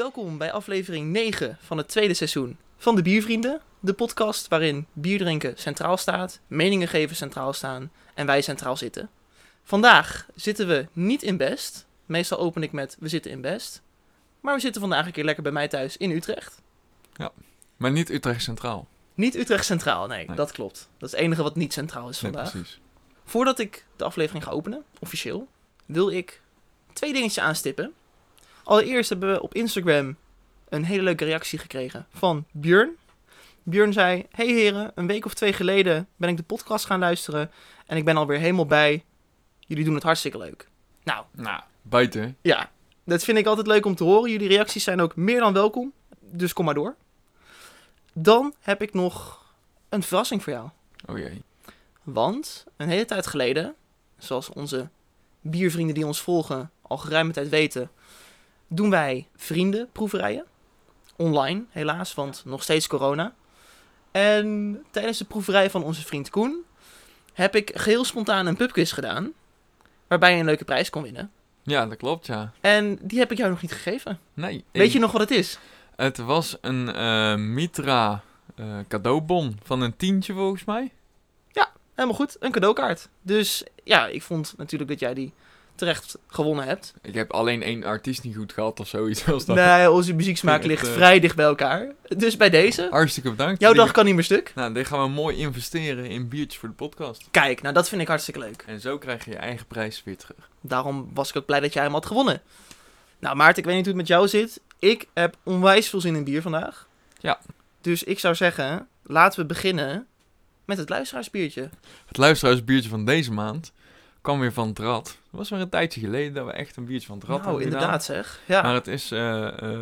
Welkom bij aflevering 9 van het tweede seizoen van de Biervrienden. De podcast waarin bier drinken centraal staat, meningen geven centraal staan en wij centraal zitten. Vandaag zitten we niet in Best. Meestal open ik met we zitten in Best. Maar we zitten vandaag een keer lekker bij mij thuis in Utrecht. Maar niet Utrecht Centraal. Niet Utrecht Centraal, nee, Nee. dat klopt. Dat is het enige wat niet centraal is Nee, vandaag. precies. Voordat ik de aflevering ga openen, officieel, wil ik twee dingetjes aanstippen. Allereerst hebben we op Instagram een hele leuke reactie gekregen van Björn. Björn zei: Hey heren, een week of twee geleden ben ik de podcast gaan luisteren en ik ben alweer helemaal bij. Jullie doen het hartstikke leuk. Nou, Nou, buiten. ja, dat vind ik altijd leuk om te horen. Jullie reacties zijn ook meer dan welkom, dus kom maar door. Dan heb ik nog een verrassing voor jou. Oh jee. Want een hele tijd geleden, zoals onze biervrienden die ons volgen al geruime tijd weten, doen wij vriendenproeverijen. Online, helaas, want nog steeds corona. En tijdens de proeverij van onze vriend Koen heb ik geheel spontaan een pubquiz gedaan. Waarbij je een leuke prijs kon winnen. Ja, dat klopt, ja. En die heb ik jou nog niet gegeven. Nee. Weet je nog wat het is? Het was een eh, Mitra eh, cadeaubon van een tientje volgens mij. Helemaal goed, een cadeaukaart. Dus ja, ik vond natuurlijk dat jij die terecht gewonnen hebt. Ik heb alleen één artiest niet goed gehad of zoiets. Als dat. Nee, onze muzieksmaak ligt eh, vrij dicht bij elkaar. Dus bij deze, Hartstikke bedankt. jouw Die- dag kan niet meer stuk. Nou, dit gaan we mooi investeren in biertjes voor de podcast. Kijk, nou dat vind ik hartstikke leuk. En zo krijg je je eigen prijs weer terug. Daarom was ik ook blij dat jij hem had gewonnen. Nou Maarten, ik weet niet hoe het met jou zit. Ik heb onwijs veel zin in bier vandaag. Ja. Dus ik zou zeggen, laten we beginnen met het luisteraarsbiertje. Het luisteraarsbiertje van deze maand kwam weer van het Rad. Het was weer een tijdje geleden dat we echt een biertje van het Rad nou, hebben gedaan. inderdaad zeg. Ja. Maar het is eh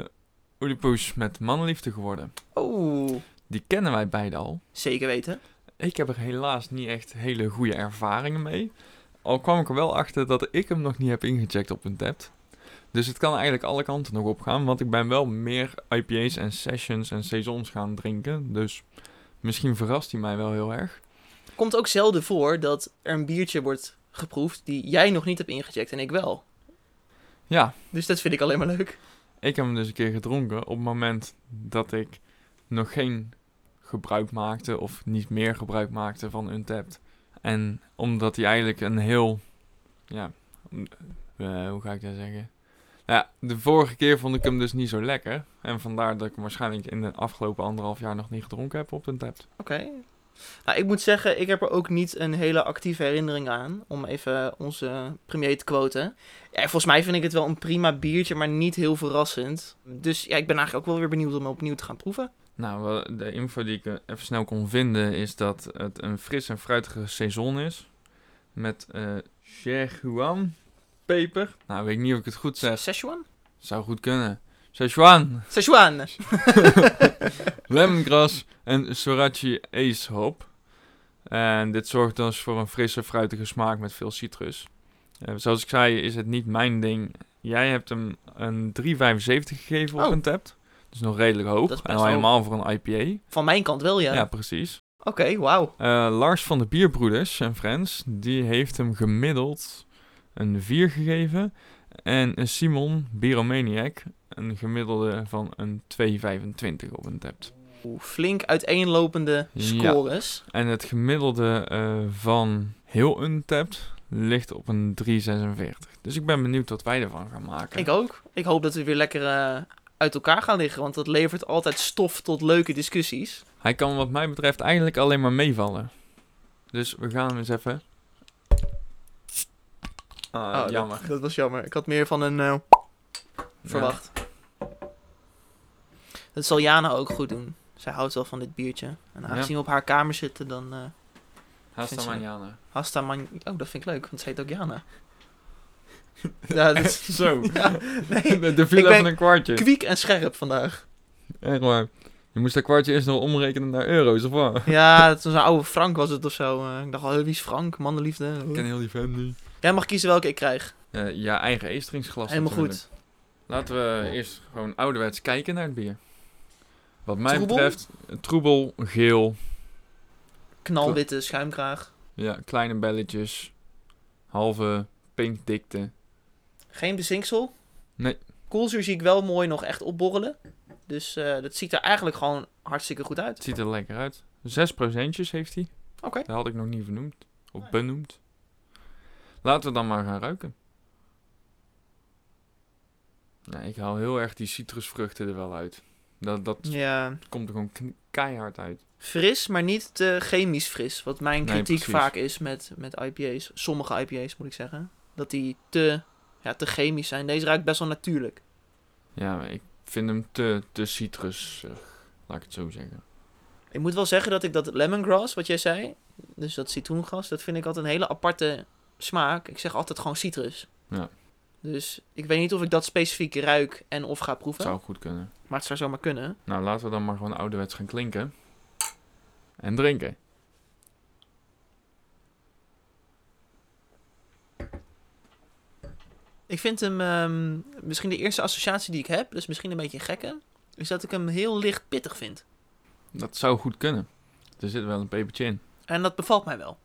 Oedipus met mannenliefde geworden. Oh, Die kennen wij beide al. zeker weten. Ik heb er helaas niet echt hele goede ervaringen mee. Al kwam ik er wel achter dat ik hem nog niet heb ingecheckt op Untappd. Dus het kan eigenlijk alle kanten nog op gaan. Want ik ben wel meer IPA's en sessions en saisons gaan drinken. Dus misschien verrast hij mij wel heel erg. Komt ook zelden voor dat er een biertje wordt geproefd die jij nog niet hebt ingecheckt en ik wel. Ja, Dus dat vind ik alleen maar leuk. ik heb hem dus een keer gedronken op het moment dat ik nog geen gebruik maakte of niet meer gebruik maakte van Untapped. En omdat hij eigenlijk een heel, ja, eh, hoe ga ik dat zeggen? Nou ja, de vorige keer vond ik hem dus niet zo lekker. En vandaar dat ik hem waarschijnlijk in de afgelopen anderhalf jaar nog niet gedronken heb op Untapped. Oké. Nou, ik moet zeggen, ik heb er ook niet een hele actieve herinnering aan. Om even onze premier te quoten. Ja, volgens mij vind ik het wel een prima biertje, maar niet heel verrassend. Dus ja, ik ben eigenlijk ook wel weer benieuwd om opnieuw te gaan proeven. Nou, de info die ik eh, even snel kon vinden is dat het een fris en fruitige saison is. Met eh Szechuan peper. Nou, weet ik niet of ik het goed zeg. Szechuan? Zou goed kunnen. Szechuan, Szechuan! lemongrass en Sorachi Ace Hop. En dit zorgt dus voor een frisse, fruitige smaak met veel citrus. Eh, zoals ik zei, is het niet mijn ding. Jij hebt hem een 3,75 gegeven op Oh. een tap. Dus nog redelijk hoog. Dat is best En al helemaal voor een IPA. Van mijn kant wel, ja. Ja, precies. Oké, wauw. Eh, Lars van de Bierbroeders en Friends, die heeft hem gemiddeld een 4 gegeven. En Simon, Bieromaniac, een gemiddelde van een 2,25 op een tapt. Flink uiteenlopende Ja. scores. En het gemiddelde eh, van heel Untapped ligt op een 3,46. Dus ik ben benieuwd wat wij ervan gaan maken. Ik ook. Ik hoop dat we weer lekker eh, uit elkaar gaan liggen, want dat levert altijd stof tot leuke discussies. Hij kan wat mij betreft eigenlijk alleen maar meevallen. Dus we gaan hem eens even... Ah, Oh, jammer. Dat, was jammer. Ik had meer van een eh, verwacht. Dat zal Jana ook goed doen. Zij houdt wel van dit biertje. En aangezien we op haar kamer zitten, dan... eh Hasta mañana. Hasta man... Oh, dat vind ik leuk, want zij heet ook Jana. ja, dat is... Zo. Ja, nee, Er viel Ik even een kwartje. kwiek en scherp vandaag. Echt waar. Je moest dat kwartje eerst nog omrekenen naar euro's, of wat? Ja, het was een oude Frank was het of zo. Eh, ik dacht al, wie is Frank? Mannenliefde. Ik ken heel die fan niet. Jij mag kiezen welke ik krijg. Eh, ja, eigen eesteringsglas Helemaal natuurlijk. goed. Laten we eerst gewoon ouderwets kijken naar het bier. Wat mij Troebel? betreft, troebel, geel, Knalwitte schuimkraag. ja, kleine belletjes, halve pinkdikte. Geen bezinksel. koolzuur zie ik wel mooi nog echt opborrelen. Dus eh, dat ziet er eigenlijk gewoon hartstikke goed uit. Het ziet er lekker uit. Zes procentjes heeft hij. Oké. Dat had ik nog niet vernoemd. Of Nee. benoemd. Laten we dan maar gaan ruiken. Nee, ik haal heel erg die citrusvruchten er wel uit. Dat, dat Ja, komt er gewoon keihard uit. fris, maar niet te chemisch fris. Wat mijn kritiek vaak is met, met IPA's. Sommige IPA's moet ik zeggen. Dat die te, ja, te chemisch zijn. Deze ruikt best wel natuurlijk. Ja, ik vind hem te, te citrus, laat ik het zo zeggen. Ik moet wel zeggen dat ik dat lemongrass, wat jij zei, dus dat citroengras, dat vind ik altijd een hele aparte smaak. Ik zeg altijd gewoon citrus. Ja. Dus ik weet niet of ik dat specifiek ruik en of ga proeven. Zou goed kunnen. Maar het zou zomaar kunnen. Nou, laten we dan maar gewoon ouderwets gaan klinken. En drinken. Ik vind hem, ehm, misschien de eerste associatie die ik heb, dus misschien een beetje gekke, is dat ik hem heel licht pittig vind. Dat zou goed kunnen. Er zit wel een pepertje in. En dat bevalt mij wel.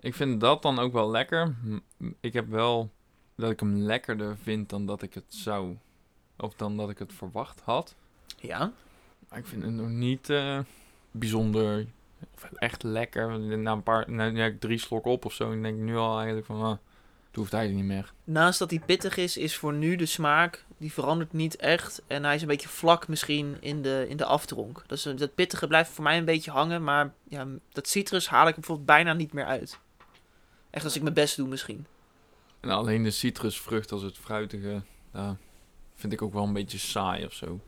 Ik vind dat dan ook wel lekker. Ik heb wel dat ik hem lekkerder vind dan dat ik het zou. Of dan dat ik het verwacht had. Ja. Maar ik vind het nog niet eh, bijzonder. Of echt lekker. Na een paar, na, na drie slok op of zo. Dan denk ik nu al eigenlijk van. ah, het hoeft eigenlijk niet meer. Naast dat hij pittig is, is voor nu de smaak, die verandert niet echt. En hij is een beetje vlak misschien in de, in de afdronk. Dus dat pittige blijft voor mij een beetje hangen, maar ja, dat citrus haal ik bijvoorbeeld bijna niet meer uit. Echt als ik mijn best doe misschien. En alleen de citrusvrucht als het fruitige. Vind ik ook wel een beetje saai of zo.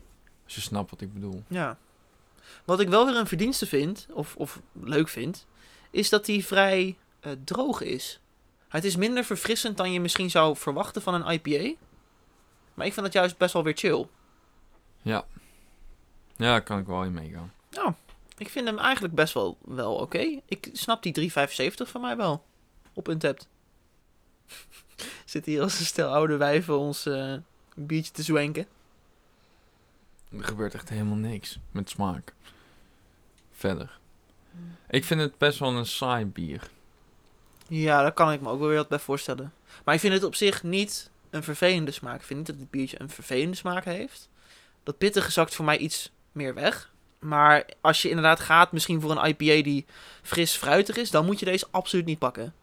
Als je snapt wat ik bedoel. Ja. Wat ik wel weer een verdienste vind, of, of leuk vind, is dat hij vrij eh, droog is. Het is minder verfrissend dan je misschien zou verwachten van een IPA. Maar ik vind dat juist best wel weer chill. Ja, daar kan ik wel in meegaan. Ik vind hem eigenlijk best wel, wel oké. Ik snap die 3,75 van mij wel. Op Untapped. Zit hier als een stel oude wijven ons eh, een biertje te zwenken. Er gebeurt echt helemaal niks met smaak. Verder. Ik vind het best wel een saai bier. Ja, daar kan ik me ook wel weer wat bij voorstellen. Maar ik vind het op zich niet een vervelende smaak. Ik vind niet dat het biertje een vervelende smaak heeft. Dat pittige zakt voor mij iets meer weg. Maar als je inderdaad gaat misschien voor een IPA die fris fruitig is, dan moet je deze absoluut niet pakken.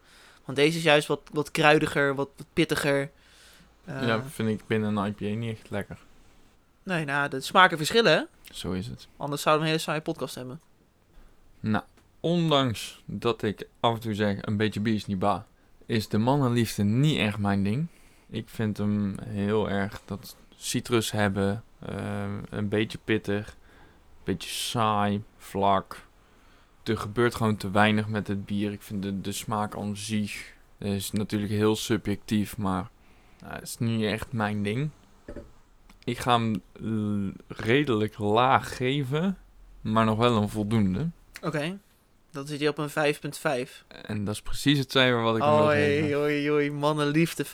Want deze is juist wat, wat kruidiger, wat, wat pittiger. Eh, ja, vind ik binnen een IPA niet echt lekker. Nee, nou, de smaken verschillen, hè? Zo is het. Anders zouden we een hele saaie podcast hebben. Nou, ondanks dat ik af en toe zeg een beetje bier is niet ba, is de mannenliefde niet echt mijn ding. Ik vind hem heel erg dat citrus hebben, eh, een beetje pittig, een beetje saai, vlak. Er gebeurt gewoon te weinig met het bier. Ik vind de, de smaak aan zich is natuurlijk heel subjectief, maar nou, het is niet echt mijn ding. Ik ga hem redelijk laag geven, maar nog wel een voldoende. Oké, dan zit je op een 5.5. En dat is precies het cijfer wat ik hem wil Oei, geven. oei, oei, mannenliefde, 5.5.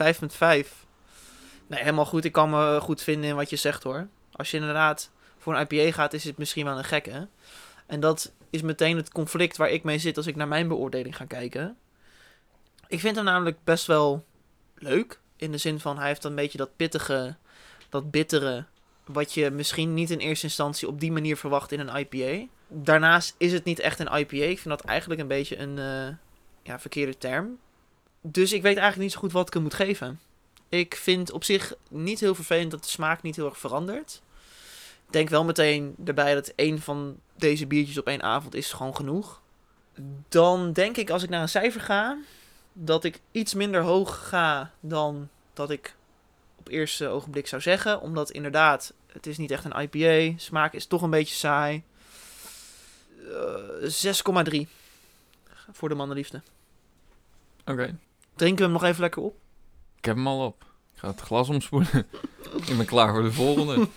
Nee, helemaal goed. Ik kan me goed vinden in wat je zegt hoor. Als je inderdaad voor een IPA gaat, is het misschien wel een gekke. En dat is meteen het conflict waar ik mee zit als ik naar mijn beoordeling ga kijken. Ik vind hem namelijk best wel leuk. In de zin van hij heeft een beetje dat pittige, dat bittere. Wat je misschien niet in eerste instantie op die manier verwacht in een IPA. Daarnaast is het niet echt een IPA. Ik vind dat eigenlijk een beetje een eh, ja, verkeerde term. Dus ik weet eigenlijk niet zo goed wat ik hem moet geven. Ik vind op zich niet heel vervelend dat de smaak niet heel erg verandert. Ik denk wel meteen erbij dat één van deze biertjes op één avond is gewoon genoeg. Dan denk ik als ik naar een cijfer ga, dat ik iets minder hoog ga dan dat ik op eerste ogenblik zou zeggen. Omdat inderdaad, het is niet echt een IPA. Smaak is toch een beetje saai. Eh, 6,3 voor de mannenliefde. Oké, Drinken we hem nog even lekker op? ik heb hem al op. Ik ga het glas omspoelen. ik ben klaar voor de volgende.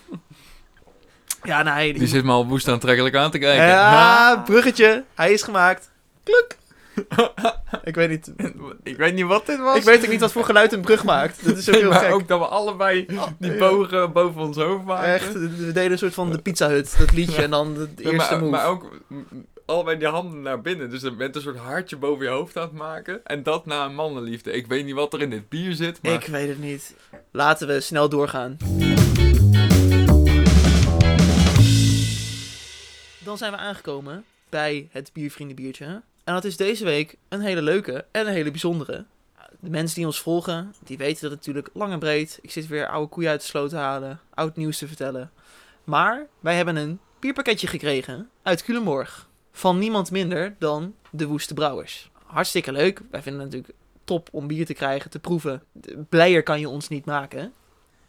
Ja, nee. Die zit me al woest aantrekkelijk aan te kijken. Ja, bruggetje. Hij is gemaakt. Kluk. ik weet niet. ik weet niet wat dit was. Ik weet ook niet wat voor geluid een brug maakt. Dat is ook Nee, heel maar gek. ook dat we allebei die bogen boven ons hoofd maken. Echt, we deden een soort van de Pizza Hut, dat liedje en dan de Ja, eerste maar, move. maar ook allebei die handen naar binnen. Dus je bent een soort hartje boven je hoofd aan het maken. En dat na een mannenliefde. Ik weet niet wat er in dit bier zit, maar Ik weet het niet. laten we snel doorgaan. Dan zijn we aangekomen bij het Biervriendenbiertje. En dat is deze week een hele leuke en een hele bijzondere. De mensen die ons volgen, die weten dat natuurlijk lang en breed. Ik zit weer oude koeien uit de sloot te halen, oud nieuws te vertellen. Maar wij hebben een bierpakketje gekregen uit Culemborg. Van niemand minder dan de Woeste Brouwers. Hartstikke leuk. Wij vinden het natuurlijk top om bier te krijgen, te proeven. Blijer kan je ons niet maken.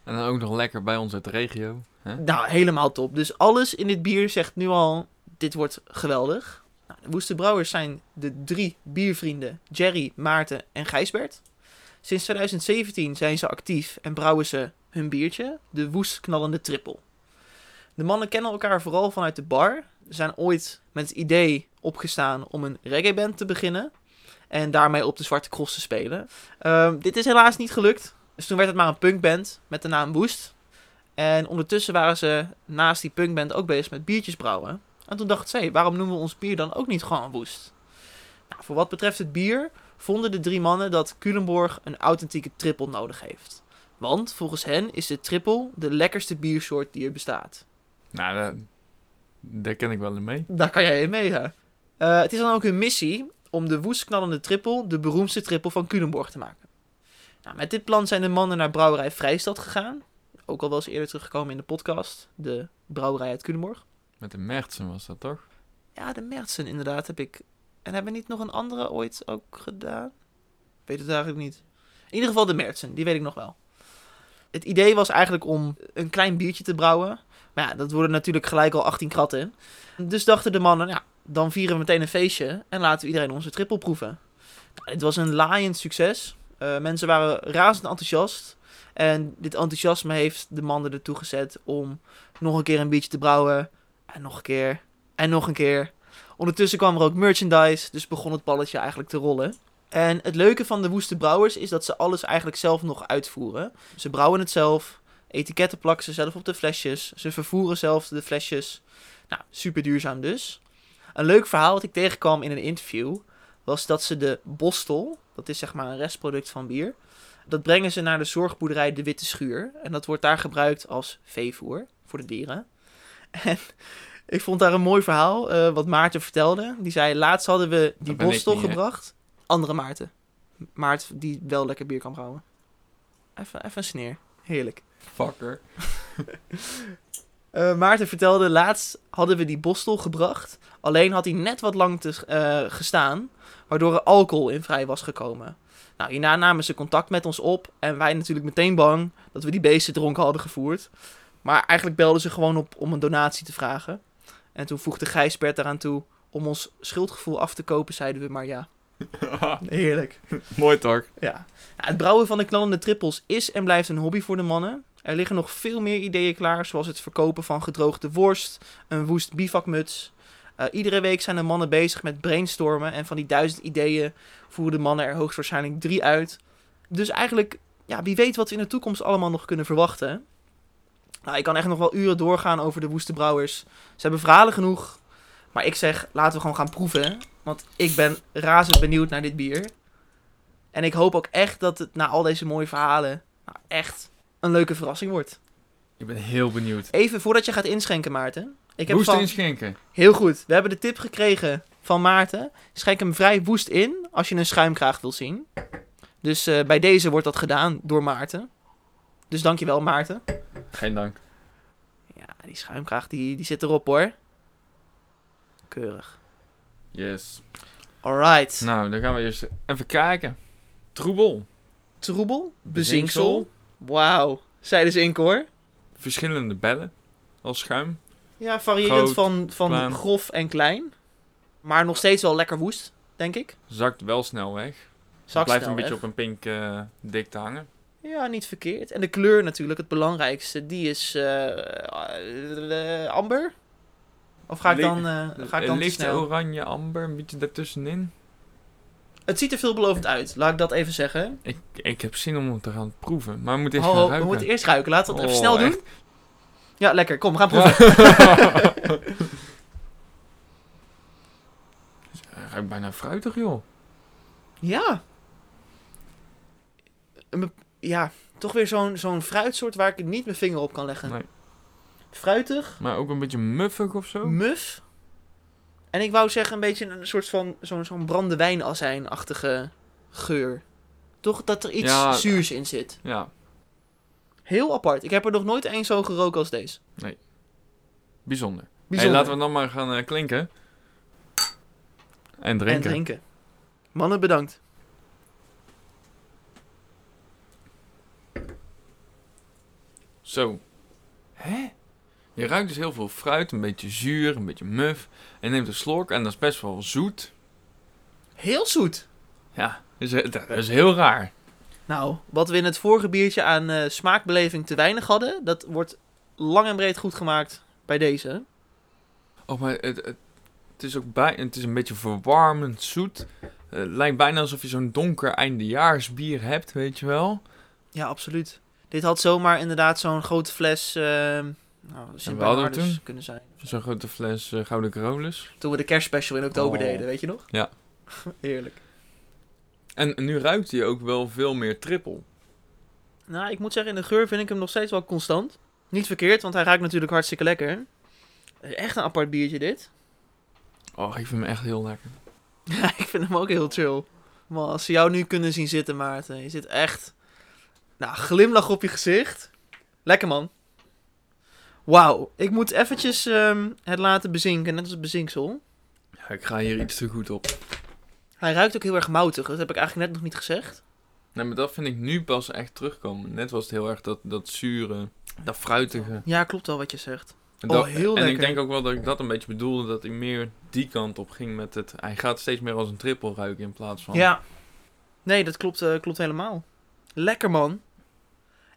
En dan ook nog lekker bij ons uit de regio. Hè? Nou, helemaal top. Dus alles in dit bier zegt nu al, dit wordt geweldig. Nou, de Woeste Brouwers zijn de drie biervrienden Jerry, Maarten en Gijsbert. Sinds 2017 zijn ze actief en brouwen ze hun biertje, de Woest Knallende Trippel. De mannen kennen elkaar vooral vanuit de bar. Ze zijn ooit met het idee opgestaan om een reggae-band te beginnen. En daarmee op de Zwarte Cross te spelen. Ehm, dit is helaas niet gelukt. Dus toen werd het maar een punkband met de naam Woest. En ondertussen waren ze naast die punkband ook bezig met biertjes brouwen. En toen dachten ze, waarom noemen we ons bier dan ook niet gewoon Woest? Nou, voor wat betreft het bier vonden de drie mannen dat Culemborg een authentieke trippel nodig heeft. Want volgens hen is de trippel de lekkerste biersoort die er bestaat. Nou, daar, daar ken ik wel in mee. Daar kan jij in meegaan. Uh, het is dan ook hun missie om de woestknallende trippel de beroemdste trippel van Culemborg te maken. Nou, met dit plan zijn de mannen naar brouwerij Vrijstad gegaan. Ook al wel eens eerder teruggekomen in de podcast. De brouwerij uit Culemborg. Met de Mertsen was dat toch? Ja, de Mertsen inderdaad heb ik. En hebben we niet nog een andere ooit ook gedaan? Ik weet het eigenlijk niet. In ieder geval de Mertsen, die weet ik nog wel. Het idee was eigenlijk om een klein biertje te brouwen. Maar ja, dat worden natuurlijk gelijk al 18 kratten. Dus dachten de mannen, ja, dan vieren we meteen een feestje en laten we iedereen onze trippel proeven. Nou, het was een laaiend succes. Uh, mensen waren razend enthousiast. En dit enthousiasme heeft de mannen ertoe gezet om nog een keer een biertje te brouwen. En nog een keer. En nog een keer. Ondertussen kwam er ook merchandise, dus begon het balletje eigenlijk te rollen. En het leuke van de Woeste Brouwers is dat ze alles eigenlijk zelf nog uitvoeren. Ze brouwen het zelf, etiketten plakken ze zelf op de flesjes, ze vervoeren zelf de flesjes. Nou, super duurzaam dus. Een leuk verhaal dat ik tegenkwam in een interview was dat ze de bostel, dat is zeg maar een restproduct van bier, dat brengen ze naar de zorgboerderij De Witte Schuur. En dat wordt daar gebruikt als veevoer voor de dieren. En ik vond daar een mooi verhaal, uh, wat Maarten vertelde. Die zei, laatst hadden we die bostel gebracht. Andere Maarten. Maarten die wel lekker bier kan brouwen. Even, even een sneer. Heerlijk. Fucker. uh, Maarten vertelde, laatst hadden we die bostel gebracht. Alleen had hij net wat lang te, uh, gestaan, waardoor er alcohol in vrij was gekomen. Nou, hierna namen ze contact met ons op en wij natuurlijk meteen bang dat we die beesten dronken hadden gevoerd. Maar eigenlijk belden ze gewoon op om een donatie te vragen. En toen voegde Gijsbert eraan toe om ons schuldgevoel af te kopen, zeiden we maar ja. Heerlijk. Mooi toch? Ja. ja. Het brouwen van de knallende trippels is en blijft een hobby voor de mannen. Er liggen nog veel meer ideeën klaar, zoals het verkopen van gedroogde worst, een woest bivakmuts. Uh, iedere week zijn de mannen bezig met brainstormen en van die duizend ideeën voeren de mannen er hoogstwaarschijnlijk drie uit. Dus eigenlijk, ja, wie weet wat we in de toekomst allemaal nog kunnen verwachten. Nou, ik kan echt nog wel uren doorgaan over de woeste brouwers. Ze hebben verhalen genoeg. Maar ik zeg, laten we gewoon gaan proeven. Want ik ben razend benieuwd naar dit bier. En ik hoop ook echt dat het na al deze mooie verhalen nou, echt een leuke verrassing wordt. Ik ben heel benieuwd. Even voordat je gaat inschenken, Maarten. Ik heb woest van... inschenken. Heel goed. We hebben de tip gekregen van Maarten. Schenk hem vrij woest in als je een schuimkraag wil zien. Dus uh, bij deze wordt dat gedaan door Maarten. Dus dankjewel Maarten. Geen dank. Ja, die schuimkraag die, die zit erop hoor. Keurig. Yes. Alright. Nou, dan gaan we eerst even kijken. Troebel. Troebel. Bezinksel. Wauw. Zeiden ze in hoor. Verschillende bellen als schuim. Ja, variërend van, van klein. grof en klein. Maar nog steeds wel lekker woest, denk ik. Zakt wel snel weg. Zakt blijft een beetje op een pink uh, dikte hangen. Ja, niet verkeerd. En de kleur natuurlijk, het belangrijkste, die is uh, uh, amber. Of ga ik dan, uh, ga ik dan lichte oranje amber, een beetje daartussenin. Het ziet er veelbelovend uit, laat ik dat even zeggen. Ik, ik heb zin om het te gaan proeven, maar we moeten eerst oh, ruiken. We moeten eerst ruiken, laten we het oh, even snel echt? doen. Ja, lekker. Kom, we gaan proeven. Hij ruikt bijna fruitig, joh. Ja. Ja, toch weer zo'n zo'n fruitsoort waar ik niet mijn vinger op kan leggen. Nee. Fruitig, Maar ook een beetje muffig of zo. muf. En ik wou zeggen een beetje een soort van zo'n zo'n brandewijnazijn-achtige geur. Toch dat er iets Ja. zuurs in zit. Ja, Heel apart. Ik heb er nog nooit één zo geroken als deze. bijzonder. Hey, Bijzonder. laten we dan maar gaan eh, klinken. En drinken. En drinken. Mannen, bedankt. Zo. Hè? Je ruikt dus heel veel fruit, een beetje zuur, een beetje muf. En neemt een slok en dat is best wel zoet. Heel zoet. Ja, dus, eh, dat is heel raar. Nou, wat we in het vorige biertje aan eh, smaakbeleving te weinig hadden, dat wordt lang en breed goed gemaakt bij deze. Oh, maar het, het, het is ook bij, het is een beetje verwarmend zoet. Eh, Het lijkt bijna alsof je zo'n donker eindejaarsbier hebt, weet je wel. Ja, absoluut. Dit had zomaar inderdaad zo'n grote fles. eh nou, Sint Bernardus kunnen zijn. Zo'n grote fles eh, Gouden Carolus. Toen we de kerstspecial in oktober Oh. deden, weet je nog? Ja. Heerlijk. En nu ruikt hij ook wel veel meer trippel. Nou, ik moet zeggen, in de geur vind ik hem nog steeds wel constant. Niet verkeerd, want hij ruikt natuurlijk hartstikke lekker. Echt een apart biertje dit. Oh, ik vind hem echt heel lekker. Ja, ik vind hem ook heel chill. Maar als ze jou nu kunnen zien zitten, Maarten. Je zit echt... Nou, glimlach op je gezicht. Lekker, man. Wauw. Ik moet eventjes ehm, het laten bezinken, net als het bezinksel. Ja, ik ga hier iets te goed op. Hij ruikt ook heel erg moutig. Dat heb ik eigenlijk net nog niet gezegd. Nee, maar dat vind ik nu pas echt terugkomen. Net was het heel erg dat, dat zure, dat fruitige. Ja, klopt wel wat je zegt. En, Oh, dat- heel en ik denk ook wel dat ik dat een beetje bedoelde, dat hij meer die kant op ging met het... Hij gaat steeds meer als een trippel ruiken in plaats van... Ja. Nee, dat klopt, eh, klopt helemaal. Lekker, man.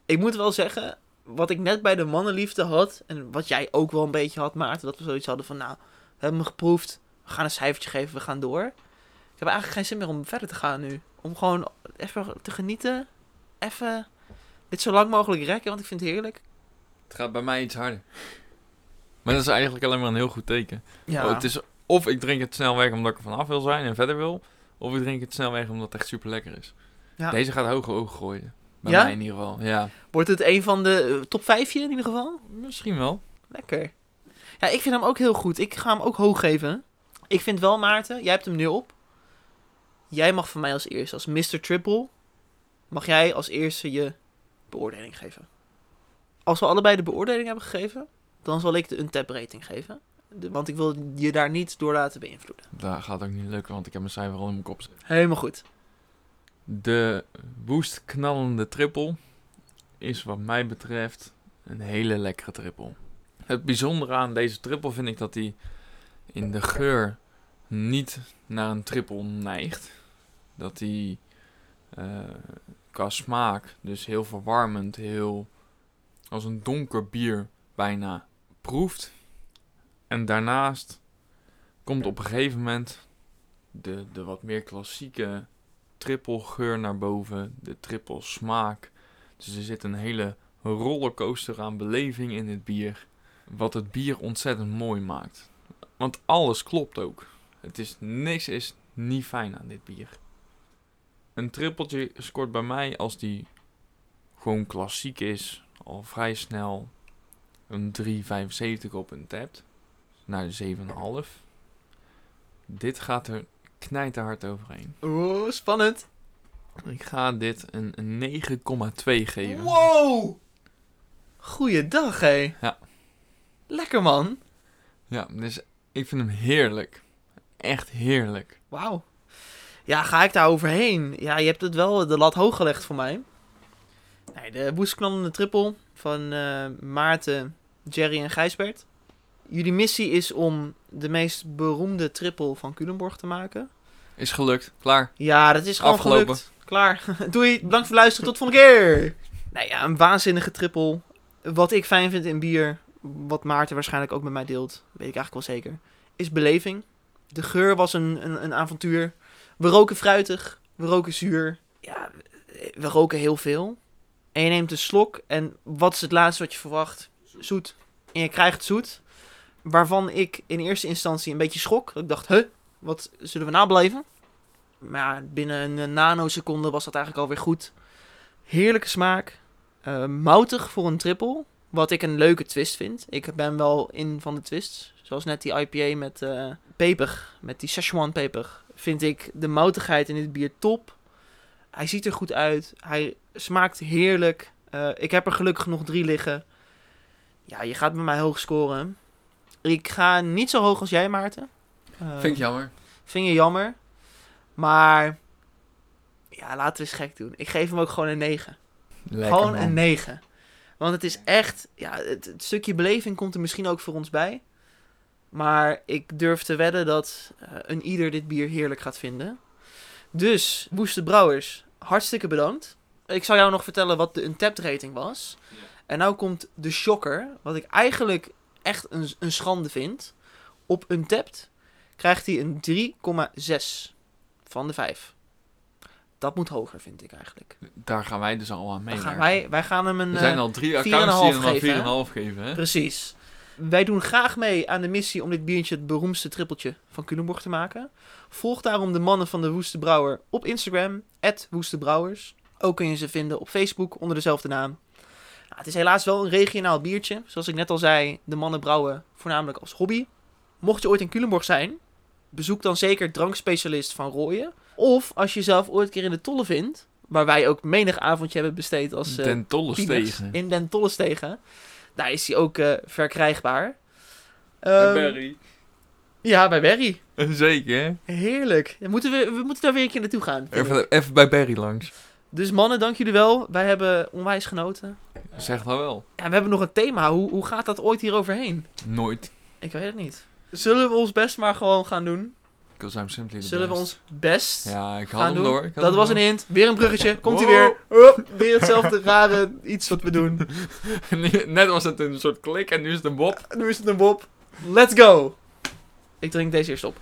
Ik moet wel zeggen, wat ik net bij de mannenliefde had... en wat jij ook wel een beetje had, Maarten... dat we zoiets hadden van, nou, we hebben hem geproefd... we gaan een cijfertje geven, we gaan door. Ik heb eigenlijk geen zin meer om verder te gaan nu. Om gewoon even te genieten. Even dit zo lang mogelijk rekken, want ik vind het heerlijk. Het gaat bij mij iets harder. Maar dat is eigenlijk alleen maar een heel goed teken. Ja, Oh, het is of ik drink het snel weg omdat ik er vanaf wil zijn en verder wil... of ik drink het snel weg omdat het echt super lekker is. Ja. Deze gaat hoge ogen gooien. Bij Ja? mij in ieder geval, ja. Wordt het een van de eh, top vijfje in ieder geval? Misschien wel. Lekker. Ja, ik vind hem ook heel goed. Ik ga hem ook hoog geven. Ik vind wel, Maarten, jij hebt hem nu op. Jij mag van mij als eerste, als Mr. Triple, mag jij als eerste je beoordeling geven. Als we allebei de beoordeling hebben gegeven, dan zal ik de untap rating geven. De- want ik wil je daar niet door laten beïnvloeden. Dat gaat ook niet lukken, want ik heb mijn cijfer al in mijn kop zitten. Helemaal goed. De boost knallende triple is wat mij betreft een hele lekkere triple. Het bijzondere aan deze triple vind ik dat hij in de geur niet naar een triple neigt. Dat hij eh, qua smaak dus heel verwarmend, heel als een donker bier bijna proeft. En daarnaast komt op een gegeven moment de, de wat meer klassieke triple geur naar boven, de triple smaak. Dus er zit een hele rollercoaster aan beleving in het bier. Wat het bier ontzettend mooi maakt. Want alles klopt ook. Het is, niks is niet fijn aan dit bier. Een trippeltje scoort bij mij als die gewoon klassiek is. Al vrij snel een 3,75 op een tapt. Naar de 7,5. Dit gaat er knijterhard overheen. Oeh, spannend. Ik ga dit een, een 9,2 geven. Wow! Goeiedag, hé. Ja. Lekker, man. Ja, dus ik vind hem heerlijk. Echt heerlijk. Wauw. Ja, ga ik daar overheen? Ja, je hebt het wel de lat hoog gelegd voor mij. Nee, de boesknallende triple van eh, Maarten, Jerry en Gijsbert. Jullie missie is om de meest beroemde triple van Culemborg te maken. Is gelukt. Klaar. Ja, dat is gewoon Afgelopen. gelukt. Klaar. Doei. Bedankt voor het luisteren. Tot volgende keer. Nou ja, een waanzinnige triple. Wat ik fijn vind in bier, wat Maarten waarschijnlijk ook met mij deelt, weet ik eigenlijk wel zeker, is beleving. De geur was een, een, een avontuur. We roken fruitig, we roken zuur. Ja, we roken heel veel. En je neemt een slok en wat is het laatste wat je verwacht? Zoet. En je krijgt zoet. Waarvan ik in eerste instantie een beetje schrok. Ik dacht, huh, wat zullen we beleven? Maar binnen een nanoseconde was dat eigenlijk alweer goed. Heerlijke smaak. Eh, moutig voor een triple. Wat ik een leuke twist vind. Ik ben wel in van de twists. Zoals net die IPA met eh, peper. Met die Szechuan peper. Vind ik de moutigheid in dit bier top. Hij ziet er goed uit. Hij smaakt heerlijk. Eh, ik heb er gelukkig nog drie liggen. Ja, je gaat bij mij hoog scoren. Ik ga niet zo hoog als jij, Maarten. Eh, Vind ik jammer. Vind je jammer. Maar ja, laten we eens gek doen. Ik geef hem ook gewoon een 9. Lekker, gewoon man. een 9. Want het is echt, ja, het, het stukje beleving komt er misschien ook voor ons bij. Maar ik durf te wedden dat eh, een ieder dit bier heerlijk gaat vinden. Dus, Woeste Brouwers, hartstikke bedankt. Ik zal jou nog vertellen wat de Untapped rating was. En nou komt de shocker, wat ik eigenlijk echt een, een schande vind. Op Untapped krijgt hij een 3,6 van de 5. Dat moet hoger, vind ik eigenlijk. Daar gaan wij dus al aan mee. gaan wij, wij gaan hem een... er zijn eh, al drie 4,5 accounts die hem al 4,5 geven, hè? Precies. Wij doen graag mee aan de missie om dit biertje het beroemdste trippeltje van Culemborg te maken. Volg daarom de mannen van de Woeste Brouwer op Instagram, @woestebrouwers. Ook kun je ze vinden op Facebook onder dezelfde naam. Nou, het is helaas wel een regionaal biertje. Zoals ik net al zei, de mannen brouwen voornamelijk als hobby. Mocht je ooit in Culemborg zijn, bezoek dan zeker drankspecialist van Rooyen. Of als je jezelf ooit een keer in de Tolle vindt, waar wij ook menig avondje hebben besteed als... eh, Den Tolle Piemers stegen. In Den Tollestegen. Daar is hij ook eh, verkrijgbaar. Bij Ehm, Barry. Ja, bij Berry. Zeker, hè? Heerlijk. Dan moeten we, we moeten daar weer een keer naartoe gaan. Even, even bij Barry langs. Dus mannen, dank jullie wel. Wij hebben onwijs genoten. Zeg dat wel. Ja, we hebben nog een thema. Hoe, hoe gaat dat ooit hier overheen? Nooit. Ik weet het niet. Zullen we ons best maar gewoon gaan doen? Because I'm simply the Zullen we ons best Ja, ik gaan had hem doen? door. ik had Dat hem was een hint. Weer een bruggetje. Komt hij Wow. weer. Weer hetzelfde rare iets wat we doen. Net was het een soort klik en nu is het een bob. Nu is het een bob. Let's go. Ik drink deze eerst op.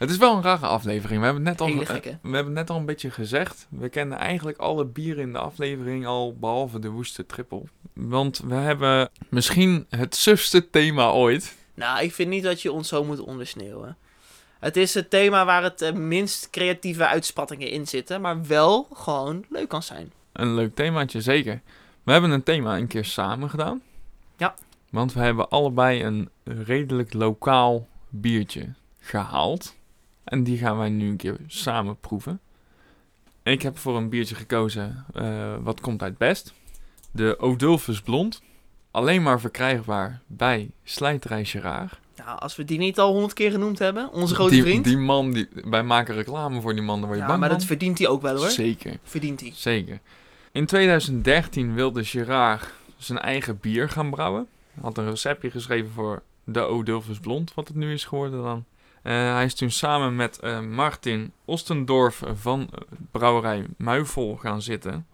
Het is wel een rare aflevering. We hebben, net al, Hele eh, gekke. we hebben net al een beetje gezegd. We kennen eigenlijk alle bieren in de aflevering al, behalve de woeste trippel. Want we hebben misschien het sufste thema ooit. Nou, ik vind niet dat je ons zo moet ondersneeuwen. Het is het thema waar het eh, minst creatieve uitspattingen in zitten, maar wel gewoon leuk kan zijn. Een leuk themaatje, zeker. We hebben een thema een keer samen gedaan. Ja. Want we hebben allebei een redelijk lokaal biertje gehaald. En die gaan wij nu een keer samen proeven. Ik heb voor een biertje gekozen eh, wat komt uit Best. De Odulfus Blond. Alleen maar verkrijgbaar bij Slijterij Gerard. Nou, als we die niet al honderd keer genoemd hebben, onze grote die, vriend. Die man, die, wij maken reclame voor die man, daar word je ja, bang maar dat verdient hij ook wel hoor. Zeker. Verdient hij. Zeker. In 2013 wilde Gerard zijn eigen bier gaan brouwen. Hij had een receptje geschreven voor de Odulfus Blond, wat het nu is geworden dan. Eh, hij is toen samen met eh, Martin Ostendorf van eh, brouwerij Muifel gaan zitten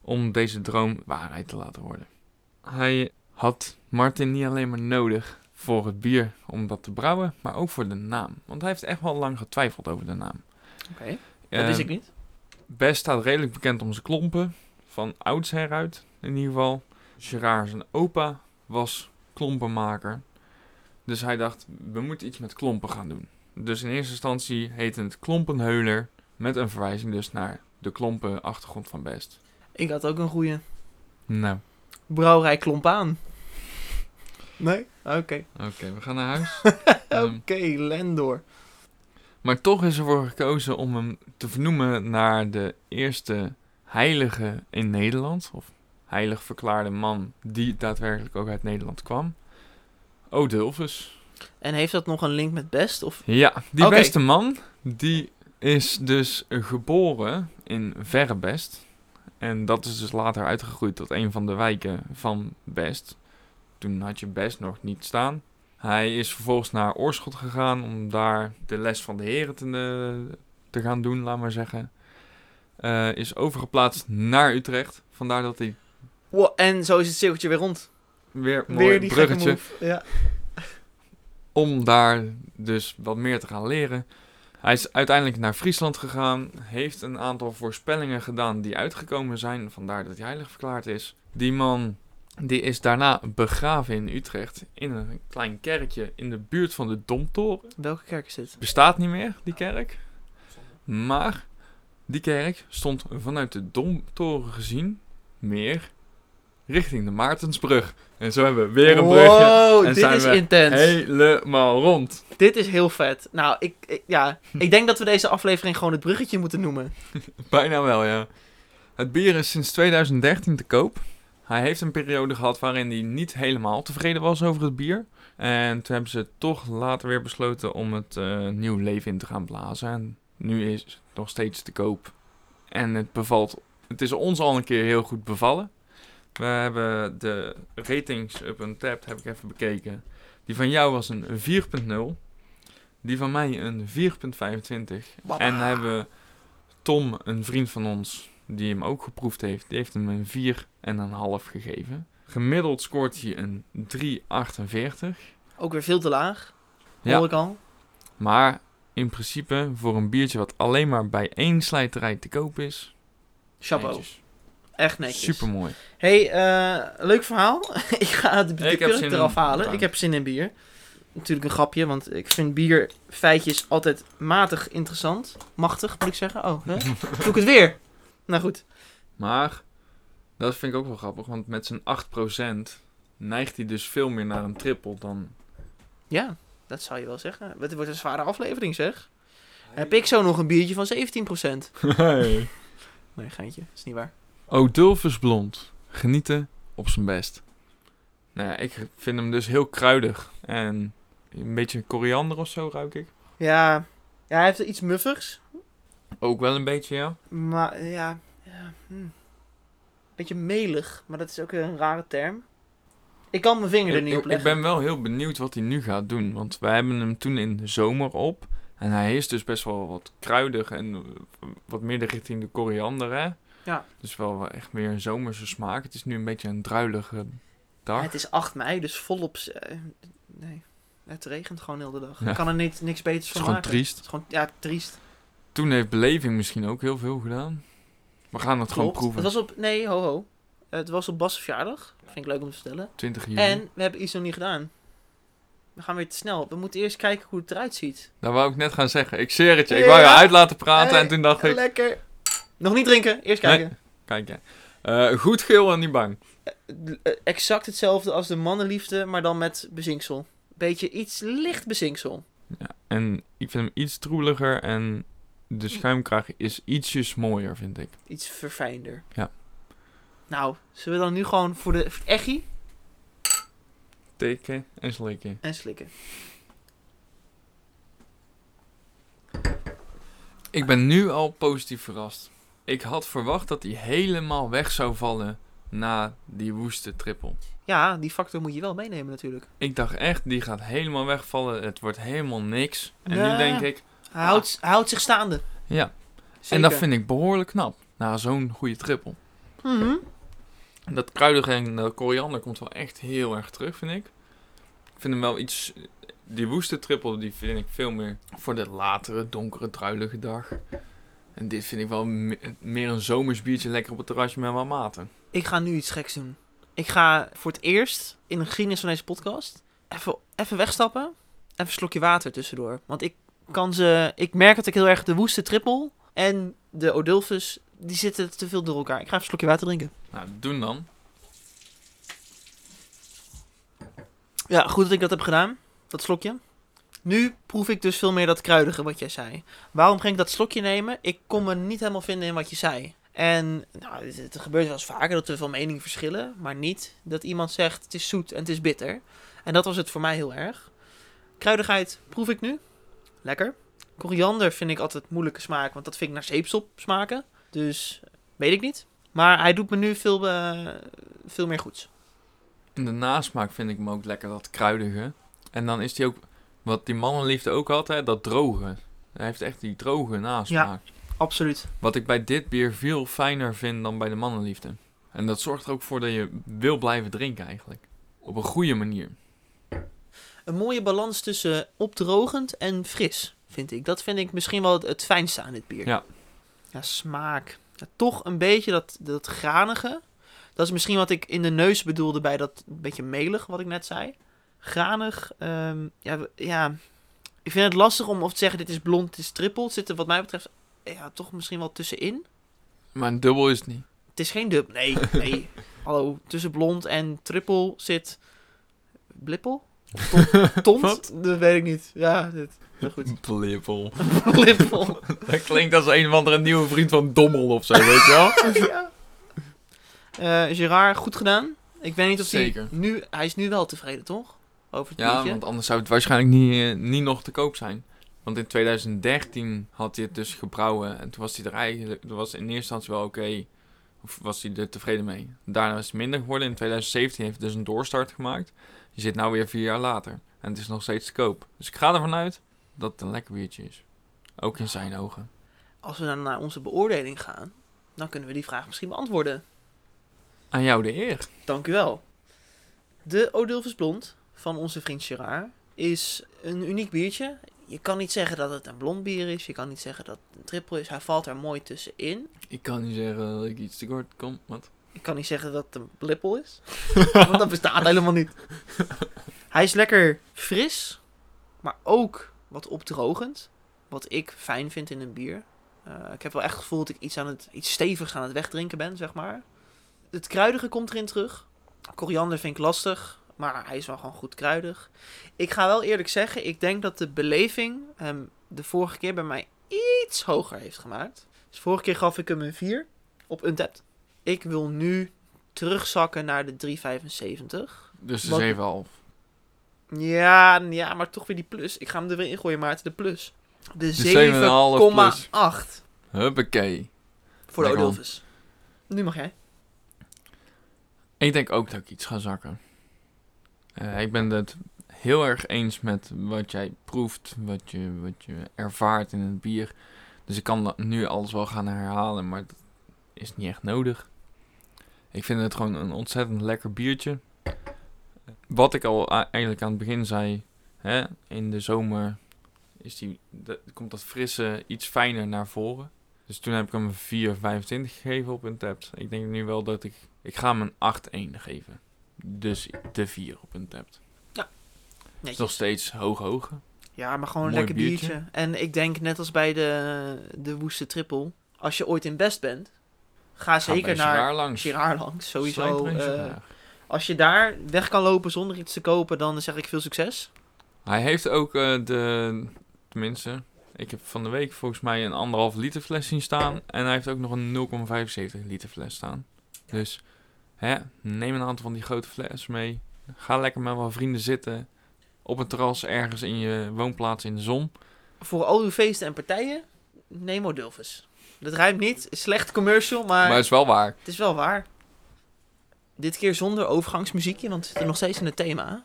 om deze droom waarheid te laten worden. Hij had Martin niet alleen maar nodig voor het bier om dat te brouwen, maar ook voor de naam. Want hij heeft echt wel lang getwijfeld over de naam. Oké, dat wist ik niet. Best staat redelijk bekend om zijn klompen. Van oudsher uit, in ieder geval. Gerard zijn opa was klompenmaker. Dus hij dacht, we moeten iets met klompen gaan doen. Dus in eerste instantie heette het Klompenheuler. Met een verwijzing dus naar de klompen achtergrond van Best. Ik had ook een goede Nou, brouwerij klomp aan. Nee? Oké. oké, we gaan naar huis. Oké, Ehm, Lendor. maar toch is ervoor gekozen om hem te vernoemen naar de eerste heilige in Nederland. Of heilig verklaarde man die daadwerkelijk ook uit Nederland kwam. Odulfus. En heeft dat nog een link met Best? Of... Ja, die beste man, die is dus geboren in Verrebest. En dat is dus later uitgegroeid tot een van de wijken van Best. Toen had je Best nog niet staan. Hij is vervolgens naar Oorschot gegaan om daar de les van de heren te, eh, te gaan doen, laat maar zeggen. Eh, is overgeplaatst naar Utrecht. Vandaar dat hij Wow, en zo is het cirkeltje weer rond. Weer mooi weer die bruggetje. Ja. om daar dus wat meer te gaan leren. Hij is uiteindelijk naar Friesland gegaan, heeft een aantal voorspellingen gedaan die uitgekomen zijn, vandaar dat hij heilig verklaard is. Die man die is daarna begraven in Utrecht in een klein kerkje in de buurt van de Domtoren. Welke kerk is dit? Bestaat niet meer, die kerk. Maar die kerk stond vanuit de Domtoren gezien meer richting de Maartensbrug. En zo hebben we weer een brugje. Wow, En dit zijn is we intens. Helemaal rond. Dit is heel vet. Nou, ik, ik- ja, ik denk dat we deze aflevering gewoon het bruggetje moeten noemen. Bijna wel, ja. Het bier is sinds 2013 te koop. Hij heeft een periode gehad waarin hij niet helemaal tevreden was over het bier. En toen hebben ze toch later weer besloten om het eh, nieuw leven in te gaan blazen. En nu is het nog steeds te koop. En het bevalt. Het is ons al een keer heel goed bevallen. We hebben de ratings up een tap heb ik even bekeken. Die van jou was een 4.0. Die van mij een 4.25. Baba. En hebben Tom, een vriend van ons, die hem ook geproefd heeft, die heeft hem een 4 en een half gegeven. Gemiddeld scoort hij een 3,48. Ook weer veel te laag. Ja. Hoor ik al. Maar in principe voor een biertje wat alleen maar bij één slijterij te koop is. Chapeau. Echt netjes. Super mooi. hey, eh, leuk verhaal. ik ga de, de kurk eraf halen. Ik heb zin in bier. Natuurlijk een grapje, want ik vind bierfeitjes altijd matig interessant. Machtig, moet ik zeggen. Oh, hè? doe ik het weer? Nou goed. Maar dat vind ik ook wel grappig, want met zijn 8% neigt hij dus veel meer naar een triple dan. Ja, dat zou je wel zeggen. Het wordt een zware aflevering, zeg. Heb ik zo nog een biertje van 17%? Hey. Nee, geintje. is niet waar. Odulfus Blond. Genieten op zijn best. Nou ja, ik vind hem dus heel kruidig. En een beetje koriander of zo ruik ik. Ja, ja hij heeft iets muffigs. Ook wel een beetje, ja. Maar ja, ja hm. beetje melig. Maar dat is ook een rare term. Ik kan mijn vinger er Ik, niet op ik, ik leggen. ben wel heel benieuwd wat hij nu gaat doen. Want wij hebben hem toen in de zomer op. En hij is dus best wel wat kruidig en wat meer de richting de koriander, hè. Ja. Dus wel echt meer een zomerse smaak. Het is nu een beetje een druilige dag. Het is 8 mei, dus volop... eh, nee, het regent gewoon heel de dag. Ja. Ik kan er niet, niks beters Het is van gewoon maken. triest. Het is gewoon, ja, triest. Toen heeft beleving misschien ook heel veel gedaan. We gaan het gewoon proeven. Het was op... Nee, ho ho. Het was op Bas' verjaardag. Vind ik leuk om te vertellen. 20 juli. En we hebben iets nog niet gedaan. We gaan weer te snel. We moeten eerst kijken hoe het eruit ziet. Dat wou ik net gaan zeggen. Ik zeer het je. Ik wou je Ja. uit laten praten Hey, en toen dacht ik... Lekker. Nog niet drinken. Eerst Nee. kijken. Kijk jij. Eh, goed geel en niet bang. Eh, exact hetzelfde als de mannenliefde, maar dan met bezinksel. Beetje iets licht bezinksel. Ja. En ik vind hem iets troebeliger en de schuimkraag is ietsjes mooier, vind ik. Iets verfijnder. Ja. Nou, zullen we dan nu gewoon voor de echie Teken en slikken. en slikken. Ik ben nu al positief verrast. Ik had verwacht dat hij helemaal weg zou vallen na die woeste trippel. Ja, die factor moet je wel meenemen natuurlijk. Ik dacht echt, die gaat helemaal wegvallen. Het wordt helemaal niks. En Ja. nu denk ik, Hij houdt, hij houdt zich staande. ja. Zeker. En dat vind ik behoorlijk knap. Na zo'n goede trippel. Mhm. Dat kruidige en de koriander komt wel echt heel erg terug, vind ik. Ik vind hem wel iets... Die woeste trippel, die vind ik veel meer voor de latere, donkere, druilige dag. En dit vind ik wel me- meer een zomers biertje lekker op het terrasje met wat maten. Ik ga nu iets geks doen. Ik ga voor het eerst in de geschiedenis van deze podcast even, even wegstappen. Even een slokje water tussendoor. Want ik kan ze. Ik merk dat ik heel erg de woeste triple en de Odulfus. Die zitten te veel door elkaar. Ik ga even een slokje water drinken. Nou, doen dan. Ja, goed dat ik dat heb gedaan. Dat slokje. Nu proef ik dus veel meer dat kruidige wat jij zei. Waarom ging ik dat slokje nemen? Ik kon me niet helemaal vinden in wat je zei. En nou, het, gebeurt wel eens vaker dat we van mening verschillen. Maar niet dat iemand zegt het is zoet en het is bitter. En dat was het voor mij heel erg. Kruidigheid proef ik nu. Lekker. Koriander vind ik altijd moeilijke smaak. Want dat vind ik naar zeepsop smaken. Dus weet ik niet. Maar hij doet me nu veel, eh, veel meer goeds. In de nasmaak vind ik hem ook lekker, dat kruidige. En dan is die ook, wat die mannenliefde ook had, hè, dat droge. Hij heeft echt die droge nasmaak. Absoluut. Wat ik bij dit bier veel fijner vind dan bij de mannenliefde. En dat zorgt er ook voor dat je wil blijven drinken eigenlijk. Op een goede manier. Een mooie balans tussen opdrogend en fris, vind ik. Dat vind ik misschien wel het, het fijnste aan dit bier. Ja. Ja, smaak. Ja, toch een beetje dat, dat granige. Dat is misschien wat ik in de neus bedoelde bij dat beetje melig wat ik net zei. Granig. ehm, ja, ja, ik vind het lastig om of te zeggen dit is blond, dit is triple. Het zit er wat mij betreft ja, toch misschien wel tussenin. Maar een dubbel is het niet. Het is geen dub. Nee, nee. Hallo, tussen blond en triple zit... Blippel? Tont? Tont? Dat weet ik niet. Ja, dit. Goed. Blippel. Blippel. Dat klinkt als een of andere nieuwe vriend van Dommel of zo, weet je wel? ja. Eh, Gerard, goed gedaan. Ik weet niet of Zeker. hij nu... Hij is nu wel tevreden, toch? Over het Ja, want anders zou het waarschijnlijk niet, eh, niet nog te koop zijn. Want in 2013 had hij het dus gebrouwen en toen was hij er eigenlijk, was in eerste instantie wel oké, of was hij er tevreden mee. Daarna is het minder geworden. In 2017 heeft hij dus een doorstart gemaakt. Je zit nou weer vier jaar later en het is nog steeds te koop. Dus ik ga ervan uit dat het een lekker biertje is. Ook in zijn ogen. Als we dan naar onze beoordeling gaan, dan kunnen we die vraag misschien beantwoorden. Aan jou de eer. Dank u wel. De Odilvis Blond van onze vriend Gerard is een uniek biertje. Je kan niet zeggen dat het een blond bier is. Je kan niet zeggen dat het een triple is. Hij valt er mooi tussenin. Ik kan niet zeggen dat ik iets te kort kom. Wat? Ik kan niet zeggen dat het een blippel is. want dat bestaat helemaal niet. Hij is lekker fris, maar ook wat opdrogend. Wat ik fijn vind in een bier. Eh, ik heb wel echt het gevoel dat ik iets, aan het, iets stevigs aan het wegdrinken ben, zeg maar. Het kruidige komt erin terug. Koriander vind ik lastig, maar hij is wel gewoon goed kruidig. Ik ga wel eerlijk zeggen, ik denk dat de beleving hem de vorige keer bij mij iets hoger heeft gemaakt. Dus vorige keer gaf ik hem een 4 op Untapped. Ik wil nu terugzakken naar de 3,75. Dus Wat- de 7,5. Ja, ja, maar toch weer die plus. Ik ga hem er weer ingooien, Maarten, de plus. De, 7,5 7,8 Huppakee. voor de. Odilvis. Nu mag jij. Ik denk ook dat ik iets ga zakken. Eh, ik ben het heel erg eens met wat jij proeft, wat je, wat je ervaart in het bier. Dus ik kan nu alles wel gaan herhalen, maar dat is niet echt nodig. Ik vind het gewoon een ontzettend lekker biertje. Wat ik al eigenlijk aan het begin zei, hè, in de zomer is die, komt dat frisse iets fijner naar voren. Dus toen heb ik hem een 4,25 gegeven op een tap. Ik denk nu wel dat ik ik ga hem een 8-1 geven. Dus de 4 op een tap. Is Netjes. nog steeds hoog hoog. Ja, maar gewoon een Mooi lekker biertje. biertje. En ik denk net als bij de, de woeste triple. Als je ooit in Best bent, ga zeker naar Gerard langs. Girard langs. Sowieso. Gerard. als je daar weg kan lopen zonder iets te kopen, dan zeg ik veel succes. Hij heeft ook eh, de, tenminste, ik heb van de week volgens mij een anderhalf liter fles zien staan. En hij heeft ook nog een 0,75 liter fles staan. Dus hè, neem een aantal van die grote flessen mee. Ga lekker met wat vrienden zitten. Op een terras ergens in je woonplaats in de zon. Voor al uw feesten en partijen, neem Odilvis. Dat rijmt niet. Slecht commercial, maar, Maar het is wel waar. het is wel waar. Dit keer zonder overgangsmuziekje, want we zitten nog steeds in het thema.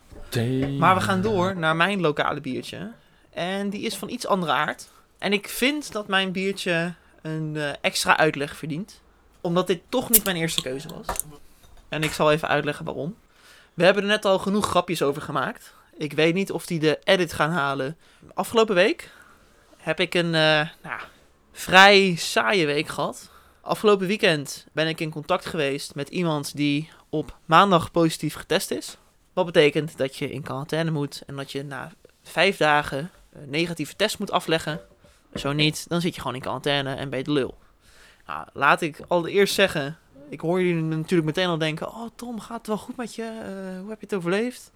Maar we gaan door naar mijn lokale biertje. En die is van iets andere aard. En ik vind dat mijn biertje een eh, extra uitleg verdient. Omdat dit toch niet mijn eerste keuze was. En ik zal even uitleggen waarom. We hebben er net al genoeg grapjes over gemaakt. Ik weet niet of die de edit gaan halen. Afgelopen week heb ik een eh, nou, vrij saaie week gehad. Afgelopen weekend ben ik in contact geweest met iemand die op maandag positief getest is. Wat betekent dat je in quarantaine moet en dat je na vijf dagen een negatieve test moet afleggen. Zo niet, dan zit je gewoon in quarantaine en ben je de lul. Nou, laat ik allereerst zeggen, ik hoor jullie natuurlijk meteen al denken... Oh Tom, gaat het wel goed met je? Eh, hoe heb je het overleefd?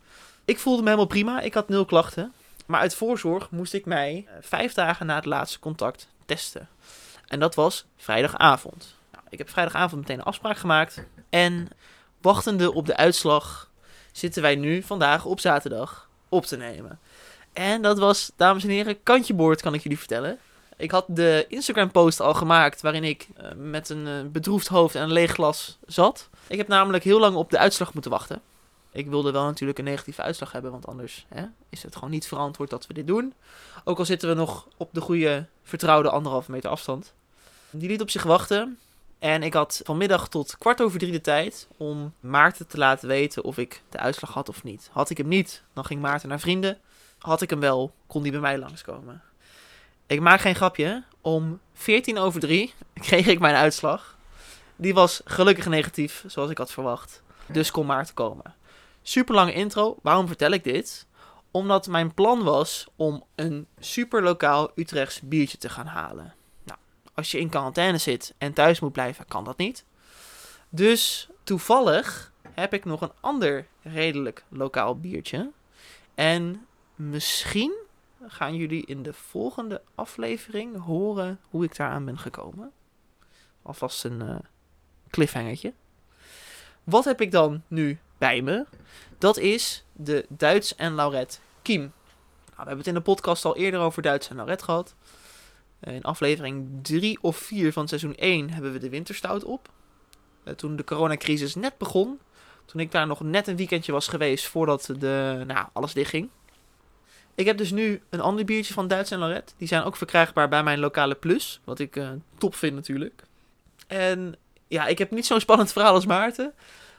Ik voelde me helemaal prima, ik had nul klachten. Maar uit voorzorg moest ik mij eh, vijf dagen na het laatste contact testen. En dat was vrijdagavond. Nou, ik heb vrijdagavond meteen een afspraak gemaakt. En wachtende op de uitslag zitten wij nu vandaag op zaterdag op te nemen. En dat was, dames en heren, kantje boord kan ik jullie vertellen. Ik had de Instagram post al gemaakt waarin ik eh, met een eh, bedroefd hoofd en een leeg glas zat. Ik heb namelijk heel lang op de uitslag moeten wachten. Ik wilde wel natuurlijk een negatieve uitslag hebben, want anders hè, is het gewoon niet verantwoord dat we dit doen. Ook al zitten we nog op de goede, vertrouwde anderhalve meter afstand. Die liet op zich wachten. En ik had vanmiddag tot kwart over drie de tijd om Maarten te laten weten of ik de uitslag had of niet. Had ik hem niet, dan ging Maarten naar vrienden. Had ik hem wel, kon die bij mij langskomen. Ik maak geen grapje. Om 14 over 3 kreeg ik mijn uitslag. Die was gelukkig negatief, zoals ik had verwacht. Dus kon Maarten komen. Super lange intro. Waarom vertel ik dit? Omdat mijn plan was om een super lokaal Utrechts biertje te gaan halen. Nou, als als je in quarantaine zit en thuis moet blijven, kan dat niet. Dus toevallig heb ik nog een ander redelijk lokaal biertje. En misschien gaan jullie in de volgende aflevering horen hoe ik daaraan ben gekomen. Alvast een uh, cliffhangertje. Wat heb ik dan nu bij me? Dat is de Duits en Lauret Kiem. Nou, we hebben het in de podcast al eerder over Duits en Lauret gehad. In aflevering 3 of 4 van seizoen 1 hebben we de winterstout op. Eh, toen de coronacrisis net begon. Toen ik daar nog net een weekendje was geweest voordat de, nou, alles dichtging. Ik heb dus nu een ander biertje van Duits en Lorette. Die zijn ook verkrijgbaar bij mijn lokale Plus. Wat ik uh, top vind natuurlijk. En ja, ik heb niet zo'n spannend verhaal als Maarten.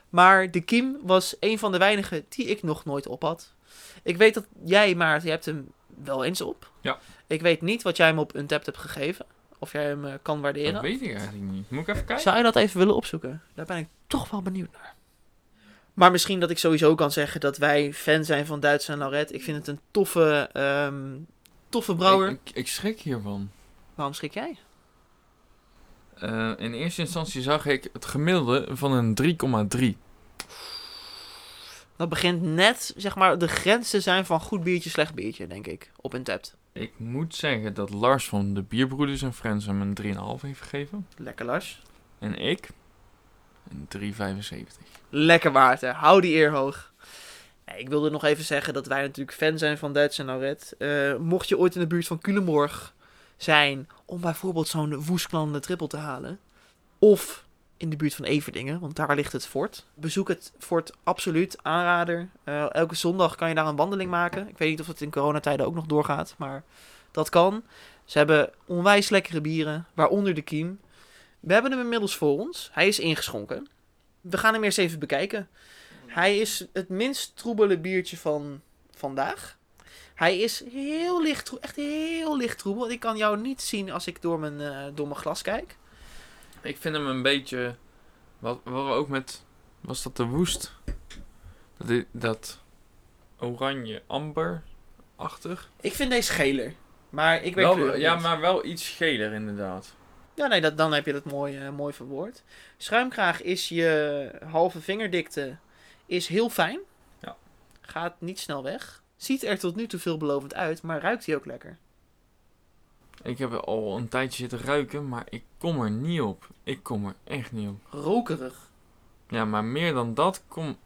Maar de Kim was een van de weinigen die ik nog nooit op had. Ik weet dat jij, Maarten, je hebt hem wel eens op. Ja. Ik weet niet wat jij hem op Untapped hebt gegeven. Of jij hem uh, kan waarderen. Dat weet ik eigenlijk niet. Moet ik even kijken? Zou je dat even willen opzoeken? Daar ben ik toch wel benieuwd naar. Maar misschien dat ik sowieso kan zeggen dat wij fan zijn van Duits en Lauret. Ik vind het een toffe, um, toffe brouwer. Ik, ik, ik, schrik hiervan. Waarom schrik jij? Uh, in eerste instantie zag ik het gemiddelde van een 3,3. Dat begint net, zeg maar, de grens te zijn van goed biertje, slecht biertje, denk ik, op een tapt. Ik moet zeggen dat Lars van de Bierbroeders en Friends hem een 3,5 heeft gegeven. Lekker Lars. En ik een 3,75. Lekker Maarten, hou die eer hoog. ik wilde nog even zeggen dat wij natuurlijk fan zijn van Duits en Lauret. Uh, mocht je ooit in de buurt van Culemborg zijn om bijvoorbeeld zo'n Woesklande triple te halen. Of in de buurt van Everdingen, want daar ligt het fort. Bezoek het fort absoluut, aanrader. Uh, elke zondag kan je daar een wandeling maken. Ik weet niet of het in coronatijden ook nog doorgaat, maar dat kan. Ze hebben onwijs lekkere bieren, waaronder de Kiem. We hebben hem inmiddels voor ons. Hij is ingeschonken. We gaan hem eerst even bekijken. Hij is het minst troebele biertje van vandaag. Hij is heel licht troebel, echt heel licht troebel. Ik kan jou niet zien als ik door mijn, uh, door mijn glas kijk. Ik vind hem een beetje. Wat, wat we ook met. Was dat de woest? Dat, dat oranje amber-achtig. Ik vind deze geler. Maar ik weet wel, Ja, maar wel iets geler inderdaad. Ja, nee, dat, dan heb je dat mooi, uh, mooi verwoord. Schuimkraag is je halve vingerdikte. Is heel fijn. Ja. Gaat niet snel weg. Ziet er tot nu toe veelbelovend uit, maar ruikt hij ook lekker. Ik heb al een tijdje zitten ruiken, maar ik kom er niet op. Ik kom er echt niet op. Rokerig. Ja, maar meer dan dat kom,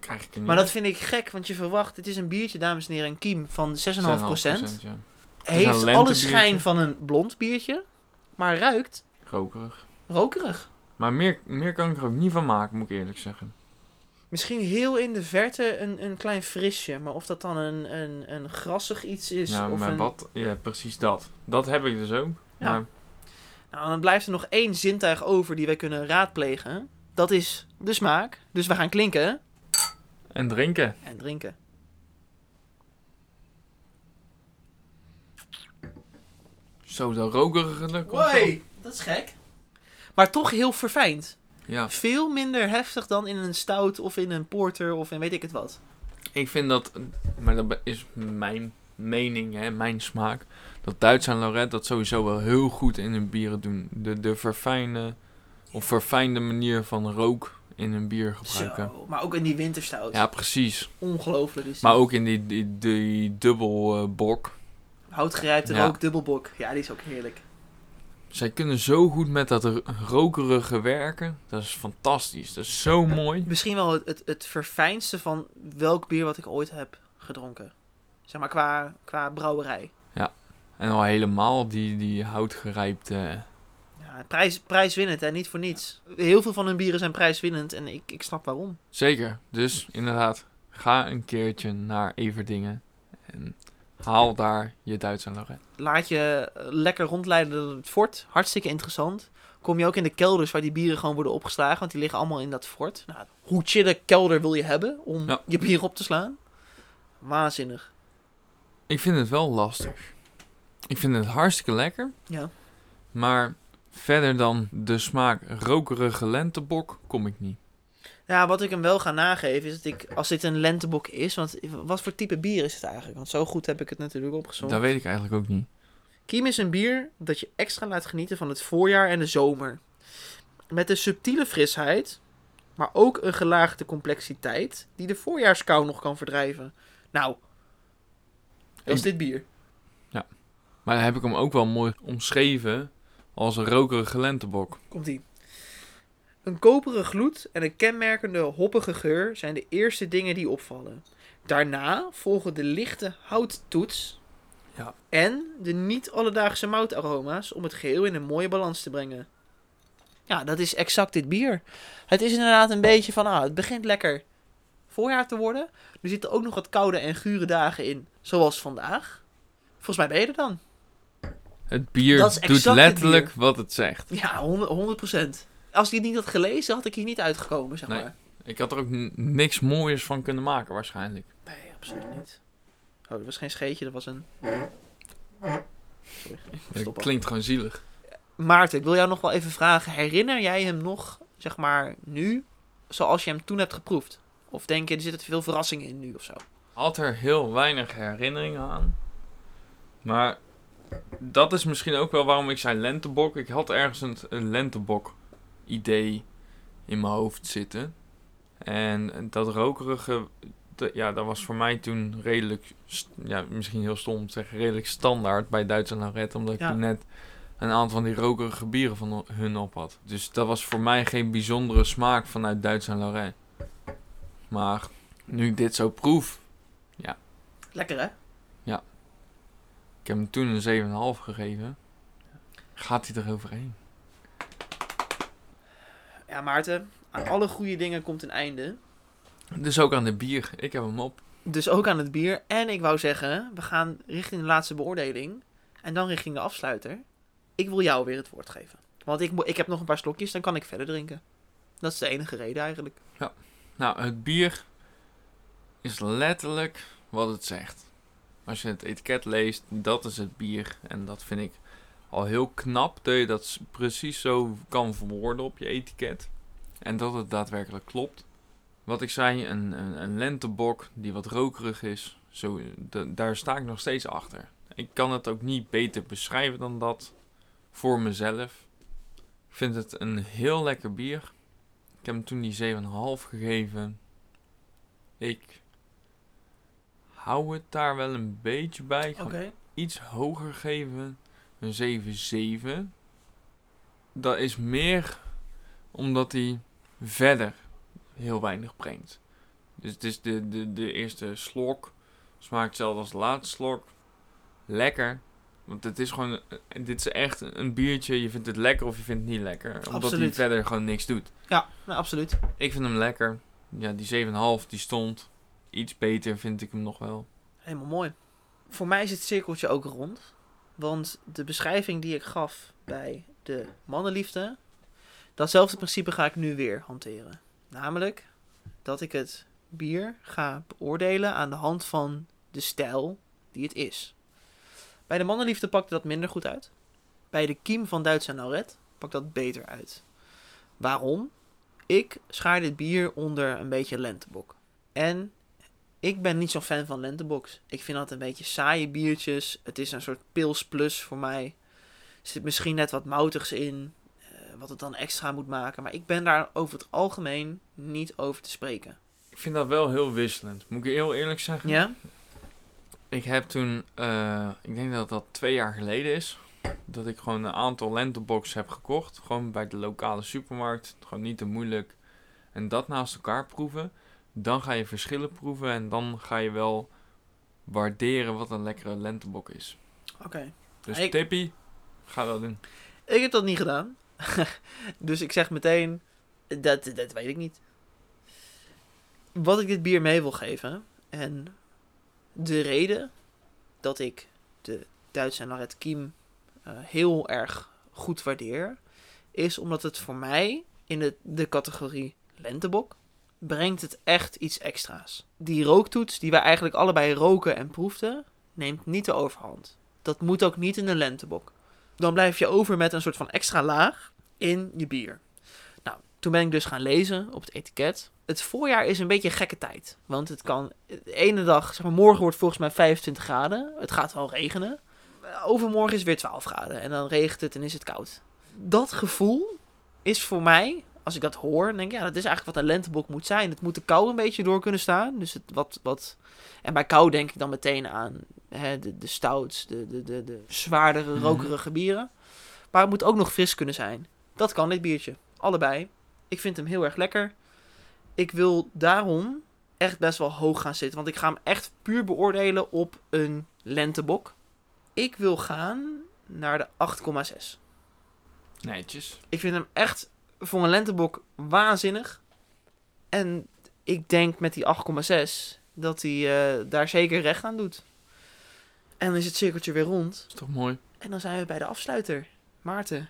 krijg ik er niet Maar dat vind ik gek, want je verwacht... Het is een biertje, dames en heren, een kiem van 6,5%. 6,5% ja. Heeft alle schijn van een blond biertje, maar ruikt... Rokerig. Rokerig. Maar meer, meer kan ik er ook niet van maken, moet ik eerlijk zeggen. Misschien heel in de verte een, een klein frisje. Maar of dat dan een, een, een grassig iets is. Ja, of maar een... wat? Ja, precies dat. Dat heb ik dus ook. Ja. Maar Nou, dan blijft er nog één zintuig over die wij kunnen raadplegen. Dat is de smaak. Dus we gaan klinken En drinken. en drinken. Zo, dat rokerige. dat komt Hoi, dat is gek. Maar toch heel verfijnd. Ja, Veel minder heftig dan in een stout of in een porter of in weet ik het wat. ik vind dat, maar dat is mijn mening, hè, mijn smaak. Dat Duits en Lorette dat sowieso wel heel goed in hun bieren doen. De, de verfijnde, of verfijnde manier van rook in hun bier gebruiken. Zo, maar ook in die winterstout. Ja, precies. Ongelooflijk is. Maar ook in die, die, die dubbel eh, bok. Houtgerijpte Ja. rook dubbelbok. Ja, die is ook heerlijk. Zij kunnen zo goed met dat ro- rokerige werken. Dat is fantastisch. Dat is zo mooi. Misschien wel het, het, het verfijnste van welk bier wat ik ooit heb gedronken. Zeg maar qua, qua brouwerij. En al helemaal die, die houtgerijpte. Ja, prijs, prijswinnend en niet voor niets. Heel veel van hun bieren zijn prijswinnend en ik, ik snap waarom. Zeker. Dus inderdaad, ga een keertje naar Everdingen. En haal daar je Duits en Lorette. Laat je eh, lekker rondleiden door het fort. Hartstikke interessant. Kom je ook in de kelders waar die bieren gewoon worden opgeslagen. Want die liggen allemaal in dat fort. Nou, hoe chille kelder wil je hebben om Ja. je bier op te slaan? Waanzinnig. Ik vind het wel lastig. Ik vind het hartstikke lekker. Ja. Maar verder dan de smaak rokerige lentebok kom ik niet. Ja, wat ik hem wel ga nageven is dat ik, als dit een lentebok is, want wat voor type bier is het eigenlijk? Want zo goed heb ik het natuurlijk opgezocht. Dat weet ik eigenlijk ook niet. Kiem is een bier dat je extra laat genieten van het voorjaar en de zomer. Met een subtiele frisheid, maar ook een gelaagde complexiteit die de voorjaarskou nog kan verdrijven. Nou, dat is dit bier. Maar dan heb ik hem ook wel mooi omschreven als een rokerige lentebok. Komt ie. Een koperen gloed en een kenmerkende hoppige geur zijn de eerste dingen die opvallen. Daarna volgen de lichte houttoets Ja. en de niet alledaagse moutaroma's om het geheel in een mooie balans te brengen. Ja, dat is exact dit bier. Het is inderdaad een beetje van, ah, het begint lekker voorjaar te worden. Er zitten ook nog wat koude en gure dagen in, zoals vandaag. Volgens mij ben je er dan. Het bier doet letterlijk bier. wat het zegt. Ja, 100 procent. Als ik het niet had gelezen, had ik hier niet uitgekomen, zeg Nee. maar. Ik had er ook niks mooiers van kunnen maken waarschijnlijk. Nee, absoluut niet. Oh, dat was geen scheetje, dat was een... Sorry, stoppen. klinkt gewoon zielig. Maarten, ik wil jou nog wel even vragen. Herinner jij hem nog, zeg maar, nu, zoals je hem toen hebt geproefd? Of denk je, er zitten te veel verrassingen in nu of zo? Had er heel weinig herinneringen aan. Maar dat is misschien ook wel waarom ik zei lentebok. Ik had ergens een, een lentebok idee in mijn hoofd zitten. En dat rokerige, ja, dat was voor mij toen redelijk, ja, misschien heel stom om te zeggen, redelijk standaard bij Duits en Lauret. Omdat ik Ja. toen net een aantal van die rokerige bieren van hun op had. Dus dat was voor mij geen bijzondere smaak vanuit Duits en Lauret. Maar nu ik dit zo proef, Lekker, hè? ik heb hem toen een 7,5 gegeven. Gaat hij er overheen? Ja, Maarten, aan alle goede dingen komt een einde. Dus ook aan de bier. Ik heb hem op. Dus ook aan het bier. En ik wou zeggen, we gaan richting de laatste beoordeling. En dan richting de afsluiter. Ik wil jou weer het woord geven. Want ik, ik heb nog een paar slokjes, dan kan ik verder drinken. Dat is de enige reden eigenlijk. Nou, het bier is letterlijk wat het zegt. Als je het etiket leest, dat is het bier. En dat vind ik al heel knap dat je dat precies zo kan verwoorden op je etiket. En dat het daadwerkelijk klopt. Wat ik zei, een, een, een lentebok die wat rokerig is, zo, da- daar sta ik nog steeds achter. Ik kan het ook niet beter beschrijven dan dat voor mezelf. Ik vind het een heel lekker bier. Ik heb hem toen die 7,5 gegeven. Ik hou het daar wel een beetje bij. Ik ga iets hoger geven. Een 7,7. Dat is meer omdat hij verder heel weinig brengt. Dus het is de, de, de eerste slok. Smaakt hetzelfde als de laatste slok. Lekker. Want het is gewoon... Dit is echt een biertje. Je vindt het lekker of je vindt het niet lekker. Omdat hij verder gewoon niks doet. Ja, nou, absoluut. Ik vind hem lekker. Ja, die 7,5 die stond. Iets beter vind ik hem nog wel. Helemaal mooi. Voor mij is het cirkeltje ook rond. Want de beschrijving die ik gaf bij de mannenliefde, datzelfde principe ga ik nu weer hanteren. Namelijk dat ik het bier ga beoordelen aan de hand van de stijl die het is. Bij de mannenliefde pakte dat minder goed uit. Bij de kiem van Duits en Lauret pakt dat beter uit. Waarom? Ik schaar dit bier onder een beetje lentebok. En ik ben niet zo'n fan van lentebox. Ik vind dat een beetje saaie biertjes. Het is een soort pils plus voor mij. Er zit misschien net wat moutigs in. eh, wat het dan extra moet maken. Maar ik ben daar over het algemeen niet over te spreken. Ik vind dat wel heel wisselend. Moet ik heel eerlijk zeggen. Ja? Ik heb toen, eh, ik denk dat dat twee jaar geleden is, dat ik gewoon een aantal lenteboxen heb gekocht. Gewoon bij de lokale supermarkt. Gewoon niet te moeilijk. En dat naast elkaar proeven. Dan ga je verschillen proeven en dan ga je wel waarderen wat een lekkere lentebok is. Oké. Dus Ik- ga dat doen. Ik heb dat niet gedaan. dus ik zeg meteen, dat, dat weet ik niet. Wat ik dit bier mee wil geven. En de reden dat ik de Duitse en Laret Kiem eh, heel erg goed waardeer. Is omdat het voor mij in de, de categorie lentebok brengt het echt iets extra's. Die rooktoets die wij eigenlijk allebei roken en proefden, neemt niet de overhand. Dat moet ook niet in een lentebok dan blijf je over met een soort van extra laag in je bier. Nou, toen ben ik dus gaan lezen op het etiket. Het voorjaar is een beetje een gekke tijd. Want het kan, de ene dag, zeg maar morgen wordt volgens mij 25 graden. Het gaat wel regenen. overmorgen is weer 12 graden en dan regent het en is het koud. Dat gevoel is voor mij, als ik dat hoor, dan denk ik, ja, dat is eigenlijk wat een lentebok moet zijn. Het moet de kou een beetje door kunnen staan. Dus het wat, wat... En bij kou denk ik dan meteen aan hè, de, de stouts, de, de, de, de zwaardere, Mhm. rokerige bieren. Maar het moet ook nog fris kunnen zijn. Dat kan dit biertje. Allebei. Ik vind hem heel erg lekker. Ik wil daarom echt best wel hoog gaan zitten. Want ik ga hem echt puur beoordelen op een lentebok. Ik wil gaan naar de 8,6. Netjes. Ik vind hem echt voor een lentebok waanzinnig. En ik denk met die 8,6 dat hij eh, daar zeker recht aan doet. En dan is het cirkeltje weer rond. Is toch mooi? En dan zijn we bij de afsluiter. Maarten.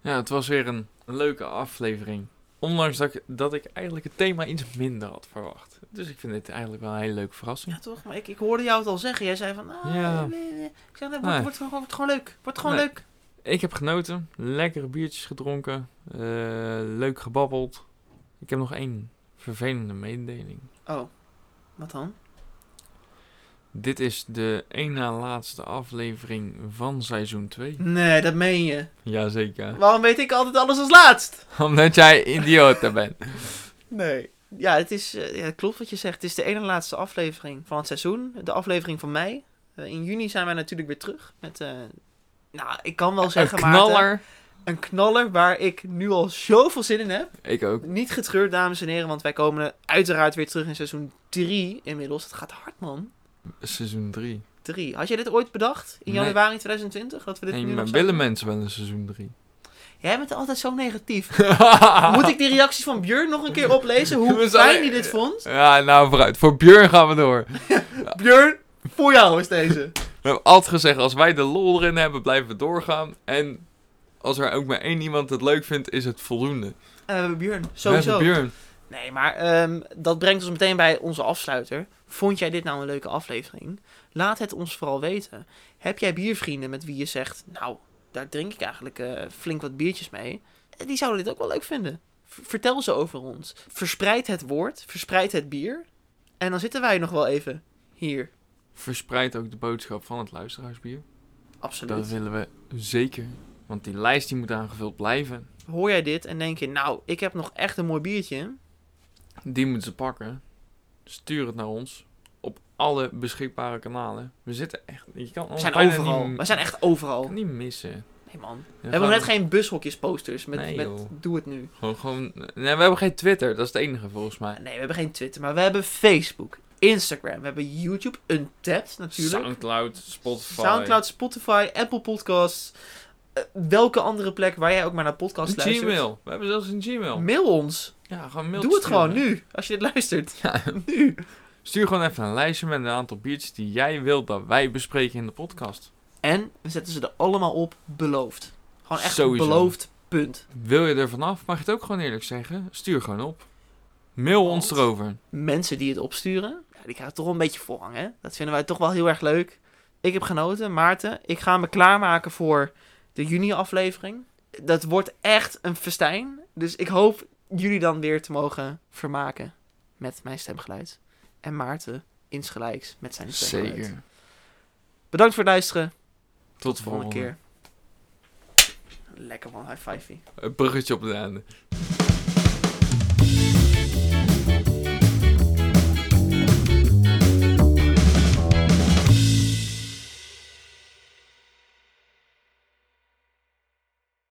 Ja, het was weer een leuke aflevering. Ondanks dat ik, dat ik eigenlijk het thema iets minder had verwacht. Dus ik vind dit eigenlijk wel een hele leuke verrassing. Ja, toch? Maar ik, ik hoorde jou het al zeggen. Jij zei van... Ah, Ja. Ik zei, nee, wordt, wordt, gewoon, wordt gewoon leuk. Wordt gewoon Nee. leuk. Ik heb genoten. Lekkere biertjes gedronken. eh, leuk gebabbeld. Ik heb nog één vervelende mededeling. Oh, wat dan? Dit is de één na laatste aflevering van seizoen 2. Nee, dat meen je. Jazeker. Waarom weet ik altijd alles als laatst? Omdat jij idioot bent. Nee. Ja, het is, eh, ja, het klopt wat je zegt. Het is de ene laatste aflevering van het seizoen. De aflevering van mei. Eh, in juni zijn wij natuurlijk weer terug. Met, nou, ik kan wel Een zeggen, Maarten, knaller. een knaller waar ik nu al zoveel zin in heb. Ik ook. Niet getreurd, dames en heren, want wij komen uiteraard weer terug in seizoen 3 inmiddels. Het gaat hard, man. Seizoen 3. 3. Had jij dit ooit bedacht in Nee. januari 2020? Dat we dit Nee, nu maar nog willen mensen wel een seizoen 3? doen? Jij bent altijd zo negatief. Moet ik die reacties van Björn nog een keer oplezen? Hoe fijn hij dit vond? Ja, nou vooruit. Voor Björn gaan we door. Björn, voor jou is deze. We hebben altijd gezegd, als wij de lol erin hebben, blijven we doorgaan. En als er ook maar één iemand het leuk vindt, is het voldoende. En we hebben Björn, We sowieso. hebben Björn. Nee, maar ehm, dat brengt ons meteen bij onze afsluiter. Vond jij dit nou een leuke aflevering? Laat het ons vooral weten. Heb jij biervrienden met wie je zegt, nou, daar drink ik eigenlijk eh, flink wat biertjes mee. Eh, Die zouden dit ook wel leuk vinden. V- vertel ze over ons. Verspreid het woord, verspreid het bier. En dan zitten wij nog wel even hier. Verspreid ook de boodschap van het luisteraarsbier. Absoluut. Dat willen we zeker. Want die lijst die moet aangevuld blijven. Hoor jij dit en denk je, nou, ik heb nog echt een mooi biertje. Die moeten ze pakken. Stuur het naar ons. Op alle beschikbare kanalen. We zitten echt... Je kan We zijn overal. Niet, We zijn echt overal. niet missen. Nee man. We We hebben net geen bushokjes posters met, Nee, met doe het nu. Gewoon, gewoon... Nee, we hebben geen Twitter. Dat is het enige volgens mij. Nee, we hebben geen Twitter, maar we hebben Facebook, Instagram, we hebben YouTube, Untapped natuurlijk. Soundcloud, Spotify. Soundcloud, Spotify, Apple Podcasts. Eh, welke andere plek waar jij ook maar naar podcasts luistert. Gmail. We hebben zelfs een Gmail. Mail ons. Ja, gewoon mail Doe het gewoon nu, als je dit luistert. Ja. Nu. Stuur gewoon even een lijstje met een aantal biertjes die jij wilt dat wij bespreken in de podcast. En we zetten ze er allemaal op, beloofd. Gewoon echt Sowieso. beloofd, punt. Wil je er vanaf, mag je het ook gewoon eerlijk zeggen. Stuur gewoon op. Mail ons erover. Mensen die het opsturen, ja, die krijgen toch een beetje voorrang, hè? Dat vinden wij toch wel heel erg leuk. Ik heb genoten, Maarten. Ik ga me klaarmaken voor de juni-aflevering. Dat wordt echt een festijn. Dus ik hoop jullie dan weer te mogen vermaken met mijn stemgeluid. En Maarten insgelijks met zijn stemgeluid. Zeker. Bedankt voor het luisteren. Tot de de volgende volgende keer. Lekker man, high five. Een bruggetje op de einde.